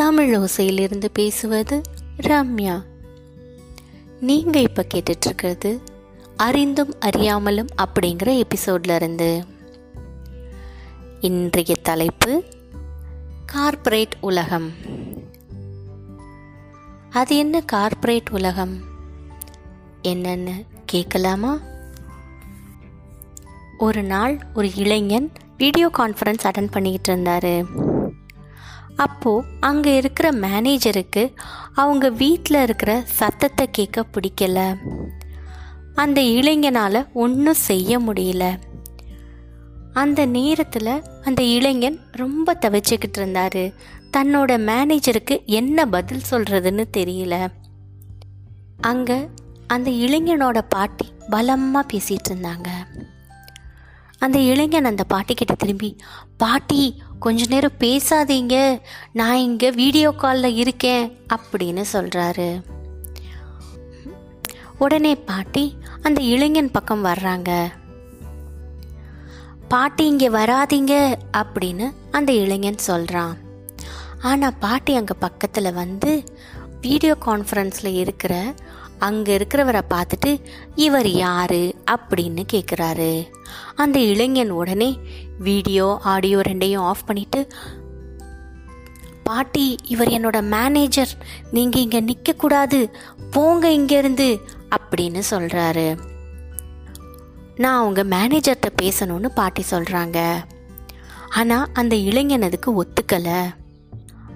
தமிழ் ஓசையிலிருந்து பேசுவது ரம்யா. நீங்க இப்ப கேட்டுட்டு இருக்கிறது அறிந்தும் அறியாமலும் அப்படிங்கிற எபிசோட்ல இருந்து இன்றைய தலைப்பு கார்ப்பரேட் உலகம். அது என்ன கார்ப்பரேட் உலகம்? என்னன்னு கேட்கலாமா? ஒரு நாள் ஒரு இளைஞன் வீடியோ கான்ஃபரன்ஸ் அட்டன் பண்ணிக்கிட்டு இருந்தாரு. அப்போது அங்கே இருக்கிற மேனேஜருக்கு அவங்க வீட்டில் இருக்கிற சத்தத்தை கேட்க பிடிக்கல. அந்த இளைஞனால் ஒன்றும் செய்ய முடியல. அந்த நேரத்தில் அந்த இளைஞன் ரொம்ப தவிச்சுக்கிட்டு இருந்தார். தன்னோட மேனேஜருக்கு என்ன பதில் சொல்கிறதுன்னு தெரியல. அங்கே அந்த இளைஞனோட பாட்டி பலமாக பேசிகிட்டு இருந்தாங்க. அந்த இளைஞன் அந்த பாட்டிக்கிட்ட திரும்பி பாட்டி கொஞ்ச நேரம் பேசாதீங்க. நான் இங்கே வீடியோ காலில் இருக்கேன் அப்படின்னு சொல்கிறாரு உடனே பாட்டி அந்த இளைஞன் பக்கம் வர்றாங்க. பாட்டி இங்கே வராதீங்க அப்படின்னு அந்த இளைஞன் சொல்கிறான் ஆனால் பாட்டி அங்கே பக்கத்தில் வந்து வீடியோ கான்ஃபரன்ஸில் இருக்கிற அங்கே இருக்கிறவரை பார்த்துட்டு இவர் யாரு? அப்படின்னு கேட்குறாரு அந்த இளைஞன் உடனே வீடியோ ஆடியோ ரெண்டையும் ஆஃப் பண்ணிட்டு பாட்டி இவர் என்னோட மேனேஜர். நீங்கள் இங்கே நிற்கக்கூடாது போங்க இங்கேருந்து. அப்படின்னு சொல்கிறாரு நான் அவங்க மேனேஜர்கிட்ட பேசணும்னு பாட்டி சொல்கிறாங்க ஆனால் அந்த இளைஞன் அதுக்கு ஒத்துக்கலை.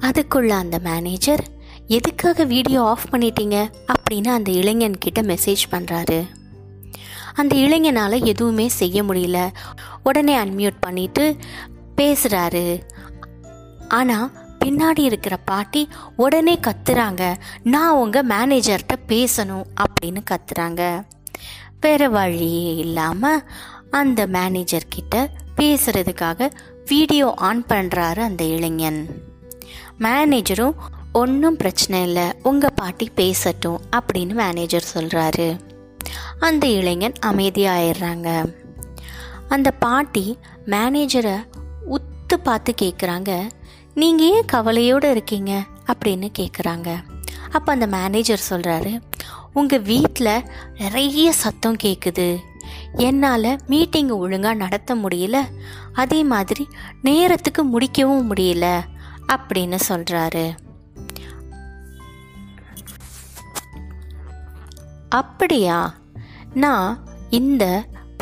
அதுக்குள்ள அந்த மேனேஜர் எதுக்காக வீடியோ ஆஃப் பண்ணிட்டீங்க? அப்படின்னு அந்த இளைஞன்கிட்ட மெசேஜ் பண்ணுறாரு அந்த இளைஞனால் எதுவுமே செய்ய முடியல. உடனே அன்மியூட் பண்ணிட்டு பேசுகிறாரு ஆனால் பின்னாடி இருக்கிற பாட்டி உடனே கத்துறாங்க. நான் உங்கள் மேனேஜர்கிட்ட பேசணும் அப்படின்னு கத்துறாங்க. வேற வழியே இல்லாமல் அந்த மேனேஜர்கிட்ட பேசுகிறதுக்காக பேசுறதுக்காக வீடியோ ஆன் பண்ணுறாரு அந்த இளைஞன். மேனேஜரும் ஒன்றும் பிரச்சனை இல்லை உங்கள் பாட்டி பேசட்டும் அப்படின்னு மேனேஜர் சொல்கிறாரு அந்த இளைஞன் அமைதியாயிடுறாங்க. அந்த பாட்டி மேனேஜரை உத்து பார்த்து கேட்குறாங்க நீங்கள் ஏன் கவலையோடு இருக்கீங்க? அப்படின்னு கேட்குறாங்க அப்போ அந்த மேனேஜர் சொல்கிறாரு உங்கள் வீட்டில் நிறைய சத்தம் கேட்குது என்னால் மீட்டிங் ஒழுங்காக நடத்த முடியல. அதே மாதிரி நேரத்துக்கு முடிக்கவும் முடியல. அப்படின்னு சொல்கிறாரு அப்படியா? நான் இந்த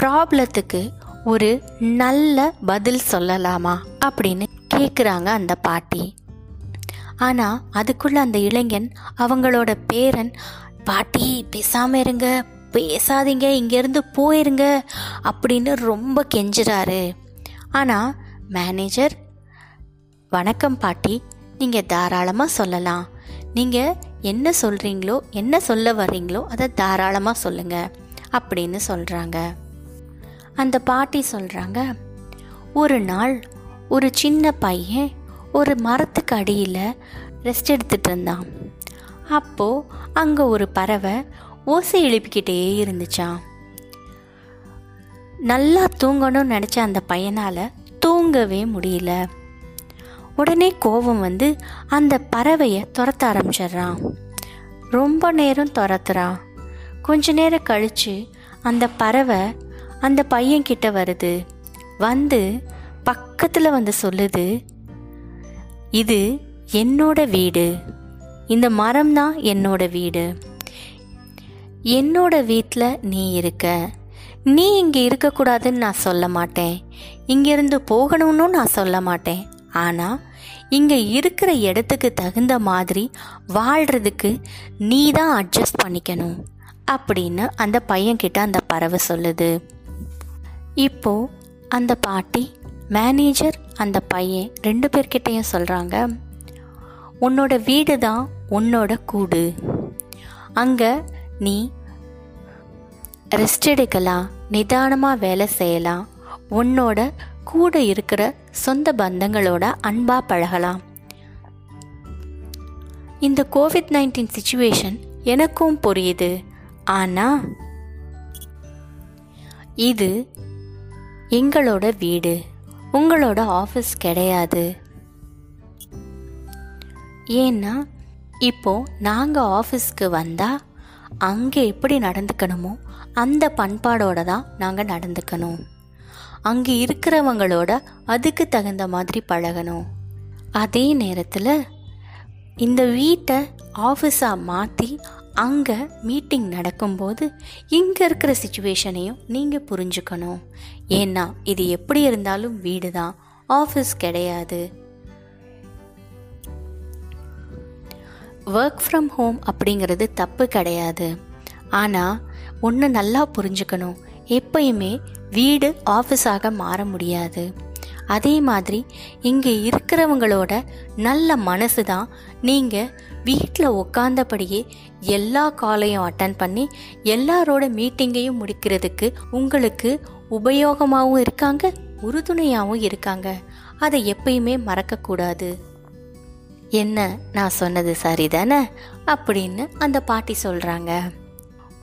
ப்ராப்ளத்துக்கு ஒரு நல்ல பதில் சொல்லலாமா அப்படின்னு கேட்குறாங்க அந்த பாட்டி. ஆனால் அதுக்குள்ள அந்த இளைஞன் அவங்களோட பேரன் பாட்டி பேசாமல் இருங்க பேசாதீங்க இங்கேருந்து போயிருங்க அப்படின்னு ரொம்ப கெஞ்சுறாரு. ஆனால் மேனேஜர் வணக்கம் பாட்டி நீங்கள் தாராளமாக சொல்லலாம். நீங்கள் என்ன சொல்கிறீங்களோ என்ன சொல்ல வர்றீங்களோ அதை தாராளமாக சொல்லுங்கள் அப்படின்னு சொல்கிறாங்க அந்த பாட்டி சொல்கிறாங்க ஒரு நாள் ஒரு சின்ன பையன் ஒரு மரத்துக்கு அடியில் ரெஸ்ட் எடுத்துகிட்டு இருந்தான். அப்போது அங்கே ஒரு பறவை ஓசை எழுப்பிக்கிட்டே இருந்துச்சான் நல்லா தூங்கணும்னு நினச்ச அந்த பையனால் தூங்கவே முடியல. உடனே கோபம் வந்து அந்த பறவையை துரத்த ஆரம்பிச்சிடுறான் ரொம்ப நேரம் துரத்துறான் கொஞ்ச நேரம் கழித்து அந்த பறவை அந்த பையன்கிட்ட வருது. வந்து பக்கத்தில் வந்து சொல்லுது இது என்னோட வீடு. இந்த மரம் தான் என்னோட வீடு. என்னோட வீட்டில் நீ இருக்க. நீ இங்கே இருக்கக்கூடாதுன்னு நான் சொல்ல மாட்டேன். இங்கேருந்து போகணும்னு நான் சொல்ல மாட்டேன். ஆனால் இங்கே இருக்கிற இடத்துக்கு தகுந்த மாதிரி வாழ்கிறதுக்கு நீ தான் அட்ஜஸ்ட் பண்ணிக்கணும் அப்படின்னு அந்த பையன்கிட்ட அந்த பறவை சொல்லுது. இப்போ அந்த பாட்டி மேனேஜர் அந்த பையன் ரெண்டு பேர்கிட்டையும் சொல்கிறாங்க உன்னோட வீடு தான் உன்னோட கூடு. அங்கே நீ ரெஸ்ட் எடுக்கலாம் நிதானமாக வேலை செய்யலாம் உன்னோட கூட இருக்கிற சொந்த பந்தங்களோட அன்பாக பழகலாம். இந்த கோவிட் நைன்டீன் சுச்சுவேஷன் எனக்கும் புரியுது. ஆனால் இது எங்களோட வீடு. உங்களோட ஆஃபீஸ் கிடையாது. ஏன்னா இப்போ நாங்கள் ஆஃபீஸ்க்கு வந்தால் அங்கே எப்படி நடந்துக்கணுமோ அந்த பண்பாடோடு தான் நாங்கள் நடந்துக்கணும். அங்கே இருக்கிறவங்களோட அதுக்கு தகுந்த மாதிரி பழகணும். அதே நேரத்தில் இந்த வீட்டை ஆஃபீஸாக மாற்றி அங்கே மீட்டிங் நடக்கும்போது இங்கே இருக்கிற சுச்சுவேஷனையும் நீங்கள் புரிஞ்சுக்கணும். ஏன்னா இது எப்படி இருந்தாலும் வீடு தான் ஆஃபீஸ் கிடையாது. ஒர்க் ஃப்ரம் ஹோம் அப்படிங்கிறது தப்பு கிடையாது. ஆனால் ஒன்று நல்லா புரிஞ்சுக்கணும். எப்பயுமே வீடு ஆஃபீஸாக மாற முடியாது. அதே மாதிரி இங்கே இருக்கிறவங்களோட நல்ல மனசு தான் நீங்கள் வீட்டில் உட்காந்தபடியே எல்லா காலையும் அட்டன் பண்ணி எல்லாரோட மீட்டிங்கையும் முடிக்கிறதுக்கு உங்களுக்கு உபயோகமாகவும் இருக்காங்க உறுதுணையாகவும் இருக்காங்க. அதை எப்பயுமே மறக்கக்கூடாது. என்ன நான் சொன்னது சரிதானே? அப்படின்னு அந்த பாட்டி சொல்கிறாங்க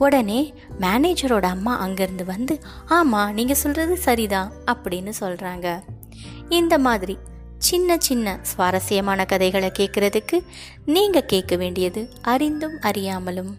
உடனே மேனேஜரோட அம்மா அங்கேருந்து வந்து ஆமாம் நீங்கள் சொல்கிறது சரிதான் அப்படின்னு சொல்கிறாங்க இந்த மாதிரி சின்ன சின்ன சுவாரஸ்யமான கதைகளை கேட்குறதுக்கு நீங்கள் கேட்க வேண்டியது அறிந்தும் அறியாமலும்.